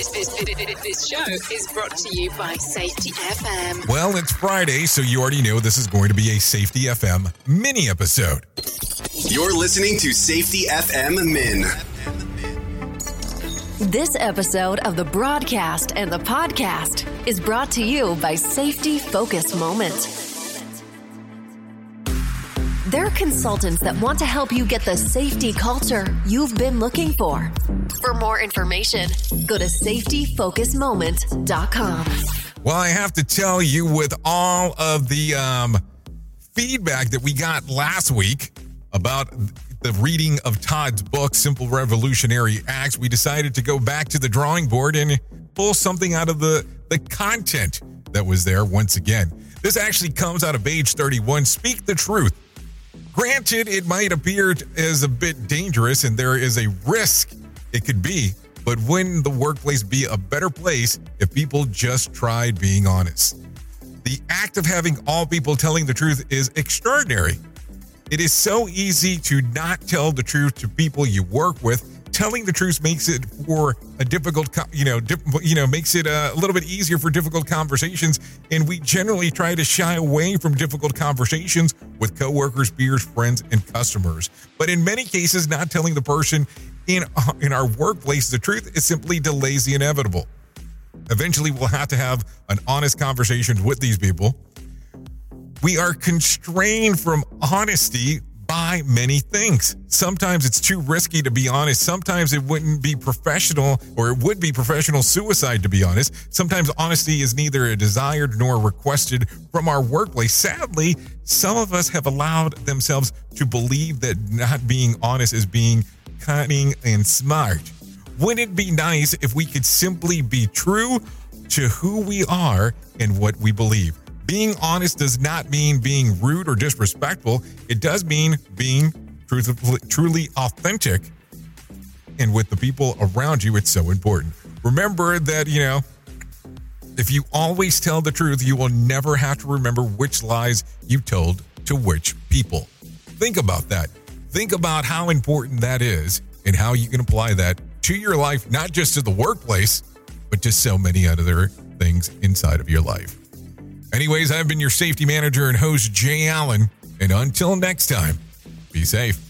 This, this, this, this show is brought to you by Safety FM. Well, it's Friday, so you already know this is going to be a Safety FM mini episode. You're listening to Safety FM Min. This episode of the broadcast and the podcast is brought to you by Safety Focus Moment. They're consultants that want to help you get the safety culture you've been looking for. For more information, go to safetyfocusmoment.com. Well, I have to tell you, with all of the um, feedback that we got last week about the reading of Todd's book, Simple Revolutionary Acts, we decided to go back to the drawing board and pull something out of the, the content that was there once again. This actually comes out of page 31. Speak the truth. Granted, it might appear as a bit dangerous and there is a risk it could be, but wouldn't the workplace be a better place if people just tried being honest? The act of having all people telling the truth is extraordinary. It is so easy to not tell the truth to people you work with telling the truth makes it for a difficult, you know, you know, makes it a little bit easier for difficult conversations. And we generally try to shy away from difficult conversations with coworkers, peers, friends, and customers. But in many cases, not telling the person in uh, in our workplace the truth it simply delays the inevitable. Eventually, we'll have to have an honest conversation with these people. We are constrained from honesty by many things. Sometimes it's too risky to be honest. Sometimes it wouldn't be professional or it would be professional suicide to be honest. Sometimes honesty is neither a desired nor requested from our workplace. Sadly, some of us have allowed themselves to believe that not being honest is being cunning and smart. Wouldn't it be nice if we could simply be true to who we are and what we believe? Being honest does not mean being rude or disrespectful. It does mean being truthfully, truly authentic. And with the people around you, it's so important. Remember that, you know, if you always tell the truth, you will never have to remember which lies you told to which people. Think about that. Think about how important that is and how you can apply that to your life, not just to the workplace, but to so many other things inside of your life. Anyways, I've been your safety manager and host, Jay Allen. And until next time, be safe.